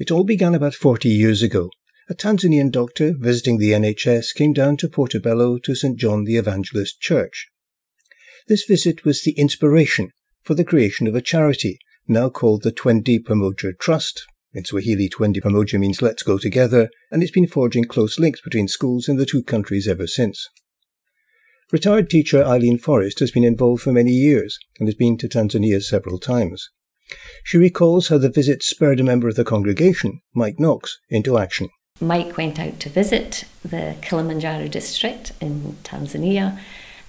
It all began about 40 years ago. A Tanzanian doctor visiting the NHS came down to Portobello to St. John the Evangelist Church. This visit was the inspiration for the creation of a charity, now called the Twende Pamoja Trust. In Swahili, Twende Pamoja means let's go together, and it's been forging close links between schools in the two countries ever since. Retired teacher Eileen Forrest has been involved for many years and has been to Tanzania several times. She recalls how the visit spurred a member of the congregation, Mike Knox, into action. Mike went out to visit the Kilimanjaro district in Tanzania,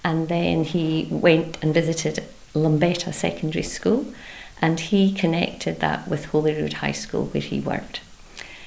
and then he went and visited Lumbeta Secondary School, and he connected that with Holyrood High School where he worked.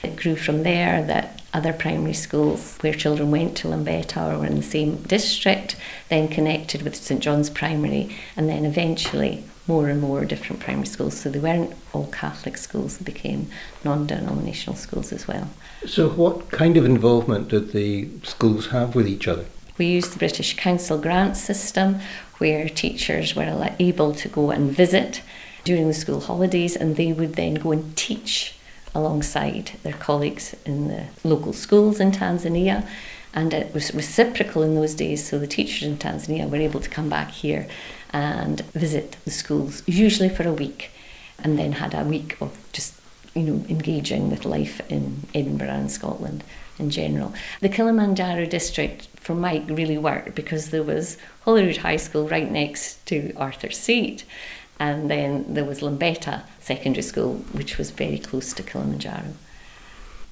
It grew from there that other primary schools where children went to Lumbeta or were in the same district then connected with St John's Primary, and then eventually more and more different primary schools. So they weren't all Catholic schools, they became non denominational schools as well. So, what kind of involvement did the schools have with each other? We used the British Council grant system where teachers were able to go and visit during the school holidays and they would then go and teach alongside their colleagues in the local schools in Tanzania. And it was reciprocal in those days, so the teachers in Tanzania were able to come back here and visit the schools, usually for a week, and then had a week of just you know engaging with life in Edinburgh and Scotland in general. The Kilimanjaro district for Mike really worked because there was Holyrood High School right next to Arthur Seat, and then there was Lumbeta Secondary School, which was very close to Kilimanjaro.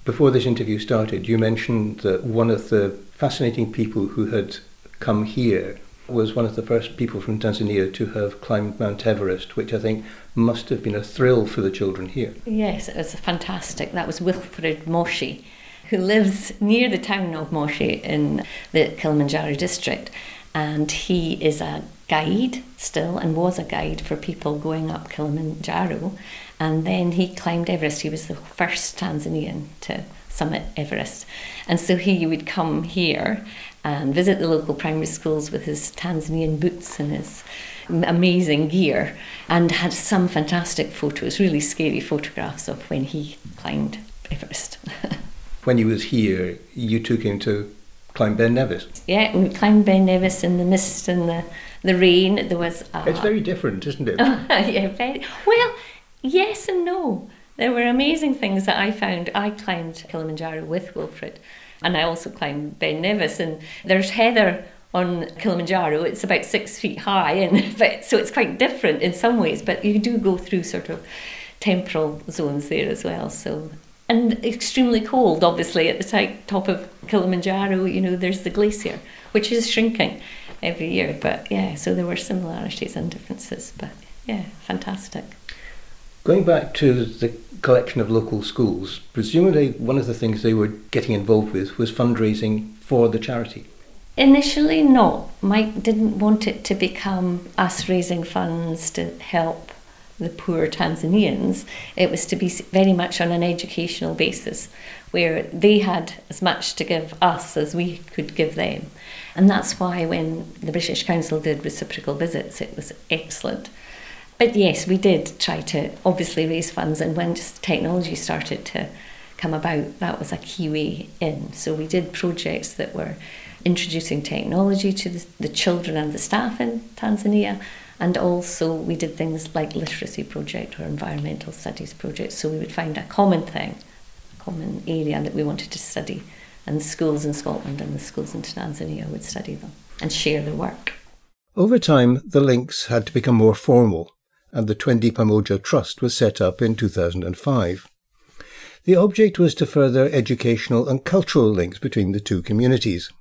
Before this interview started, you mentioned that one of the fascinating people who had come here was one of the first people from Tanzania to have climbed Mount Everest, which I think must have been a thrill for the children here. Yes, it was fantastic. That was Wilfred Moshi, who lives near the town of Moshi in the Kilimanjaro district. And he is a guide still and was a guide for people going up Kilimanjaro. And then he climbed Everest. He was the first Tanzanian to summit Everest. And so he would come here and visit the local primary schools with his Tanzanian boots and his amazing gear and had some fantastic photos, really scary photographs of when he climbed Everest. when he was here, you took him to climb Ben Nevis. Yeah, we climbed Ben Nevis in the mist and the, the rain. There was. A, it's very different, isn't it? yeah, very. Well, yes and no. There were amazing things that I found. I climbed Kilimanjaro with Wilfred, and I also climbed Ben Nevis. And there's heather on Kilimanjaro. It's about six feet high, and but, so it's quite different in some ways. But you do go through sort of temporal zones there as well. So and extremely cold, obviously, at the top of Kilimanjaro. You know, there's the glacier, which is shrinking every year. But yeah, so there were similarities and differences. But yeah, fantastic. Going back to the collection of local schools, presumably one of the things they were getting involved with was fundraising for the charity. Initially, no. Mike didn't want it to become us raising funds to help the poor Tanzanians. It was to be very much on an educational basis, where they had as much to give us as we could give them. And that's why when the British Council did reciprocal visits, it was excellent but yes, we did try to obviously raise funds, and when technology started to come about, that was a key way in. So we did projects that were introducing technology to the, the children and the staff in Tanzania, and also we did things like literacy project or environmental studies projects. So we would find a common thing, a common area that we wanted to study, and schools in Scotland and the schools in Tanzania would study them and share their work. Over time, the links had to become more formal and the Twende Pamoja Trust was set up in 2005. The object was to further educational and cultural links between the two communities.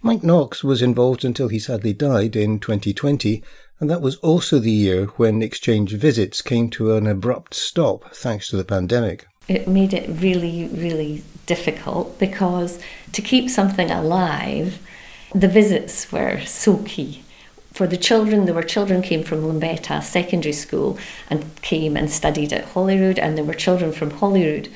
Mike Knox was involved until he sadly died in 2020, and that was also the year when exchange visits came to an abrupt stop thanks to the pandemic. It made it really, really difficult because to keep something alive, the visits were so key for the children, there were children came from Lumbeta Secondary School and came and studied at Holyrood, and there were children from Holyrood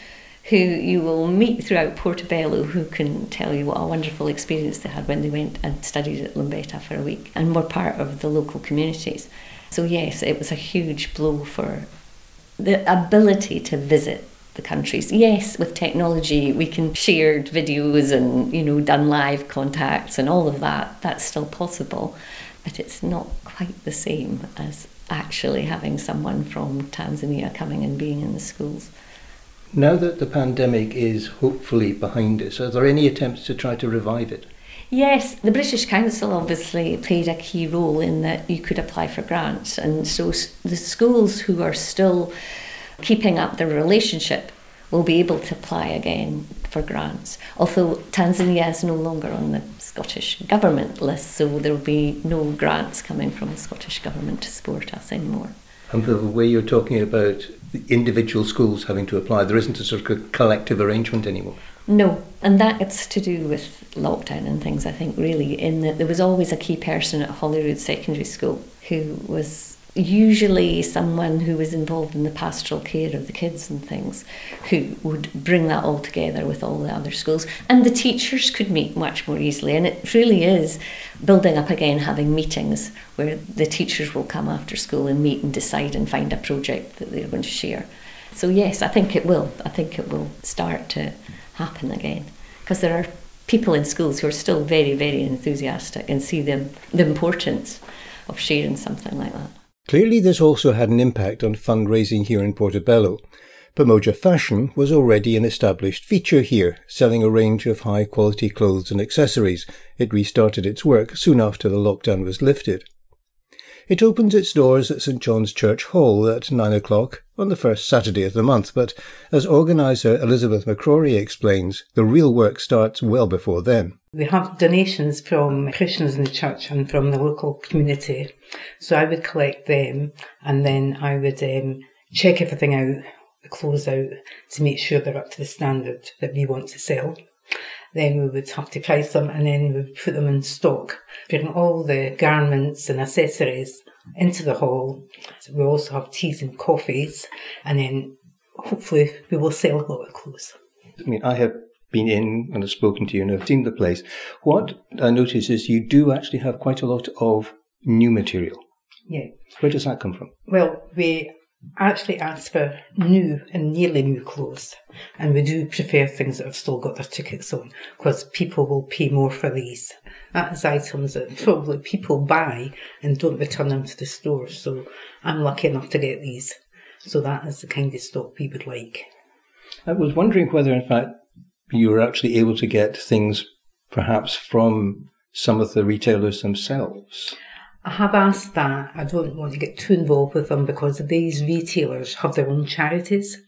who you will meet throughout Portobello who can tell you what a wonderful experience they had when they went and studied at Lumbeta for a week and were part of the local communities. So, yes, it was a huge blow for the ability to visit the countries. Yes, with technology, we can share videos and, you know, done live contacts and all of that. That's still possible, but it's not quite the same as actually having someone from Tanzania coming and being in the schools. Now that the pandemic is hopefully behind us, are there any attempts to try to revive it? Yes, the British Council obviously played a key role in that you could apply for grants, and so the schools who are still keeping up their relationship will be able to apply again for grants. Although Tanzania is no longer on the Scottish Government list, so there will be no grants coming from the Scottish Government to support us anymore. And the way you're talking about the individual schools having to apply, there isn't a sort of collective arrangement anymore. No, and that that's to do with lockdown and things, I think, really, in that there was always a key person at Holyrood Secondary School who was usually someone who was involved in the pastoral care of the kids and things who would bring that all together with all the other schools. And the teachers could meet much more easily. And it really is building up again having meetings where the teachers will come after school and meet and decide and find a project that they're going to share. So yes i think it will. I think it will start to happen again. Because there are people in schools who are still very very enthusiastic and see them the importance of sharing something like that Clearly, this also had an impact on fundraising here in Portobello. Pamoja Fashion was already an established feature here, selling a range of high quality clothes and accessories. It restarted its work soon after the lockdown was lifted. It opens its doors at St John's Church Hall at nine o'clock on the first Saturday of the month, but as organiser Elizabeth McCrory explains, the real work starts well before then. We have donations from Christians in the church and from the local community, so I would collect them and then I would um, check everything out, the clothes out, to make sure they're up to the standard that we want to sell. Then we would have to price them and then we would put them in stock, bring all the garments and accessories into the hall. So we also have teas and coffees and then hopefully we will sell a lot of clothes. I mean, I have been in and have spoken to you and have seen the place. What I notice is you do actually have quite a lot of new material. Yeah. Where does that come from? Well, we actually ask for new and nearly new clothes. And we do prefer things that have still got their tickets on because people will pay more for these. That's items that probably people buy and don't return them to the store. So I'm lucky enough to get these. So that is the kind of stock we would like. I was wondering whether, in fact, you were actually able to get things perhaps from some of the retailers themselves. I have asked that. I don't want to get too involved with them because these retailers have their own charities.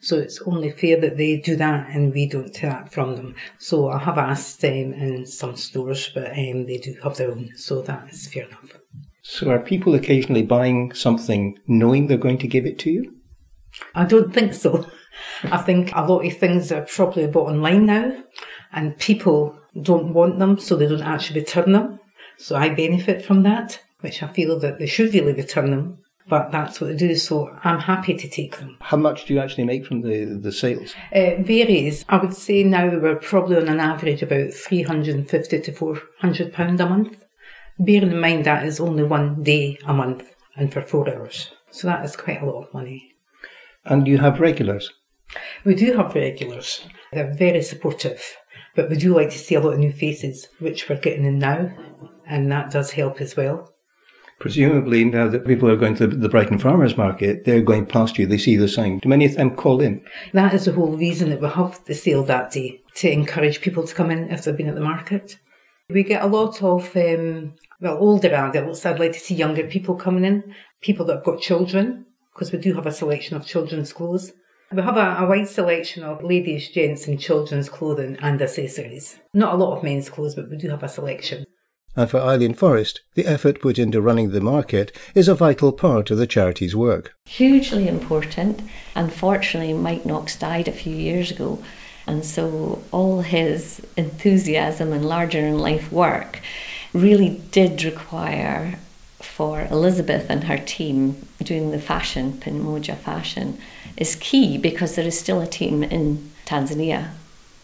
So it's only fair that they do that and we don't take that from them. So I have asked them in some stores, but um, they do have their own. So that is fair enough. So are people occasionally buying something knowing they're going to give it to you? I don't think so. I think a lot of things are probably bought online now and people don't want them so they don't actually return them. So I benefit from that, which I feel that they should really return them, but that's what they do. So I'm happy to take them. How much do you actually make from the, the sales? It varies. I would say now we're probably on an average about 350 to 400 pound a month. Bearing in mind that is only one day a month and for four hours. So that is quite a lot of money. And you have regulars? We do have regulars. They're very supportive, but we do like to see a lot of new faces, which we're getting in now and that does help as well. Presumably, now that people are going to the Brighton Farmers Market, they're going past you, they see the sign. Do many of them call in? That is the whole reason that we have the sale that day, to encourage people to come in if they've been at the market. We get a lot of, um, well, older adults. I'd like to see younger people coming in, people that have got children, because we do have a selection of children's clothes. We have a, a, wide selection of ladies, gents, and children's clothing and accessories. Not a lot of men's clothes, but we do have a selection and for Eileen Forrest, the effort put into running the market is a vital part of the charity's work. Hugely important. Unfortunately, Mike Knox died a few years ago, and so all his enthusiasm and larger in life work really did require for Elizabeth and her team doing the fashion, Pamoja fashion, is key because there is still a team in Tanzania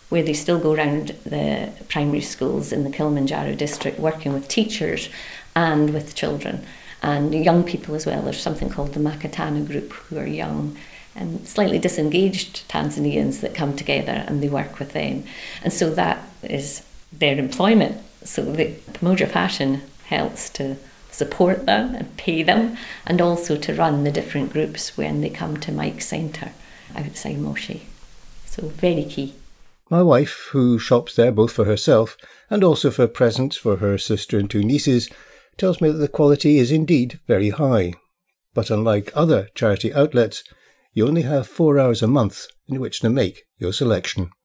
where they still go around the primary schools in the Kilimanjaro district working with teachers and with children and young people as well. There's something called the Makatana group who are young and slightly disengaged Tanzanians that come together and they work with them. And so that is their employment. So the Pamoja Fashion helps to support them and pay them and also to run the different groups when they come to Mike's Centre outside Moshi. So very key. My wife, who shops there both for herself and also for presents for her sister and two nieces, tells me that the quality is indeed very high. But unlike other charity outlets, you only have four hours a month in which to make your selection.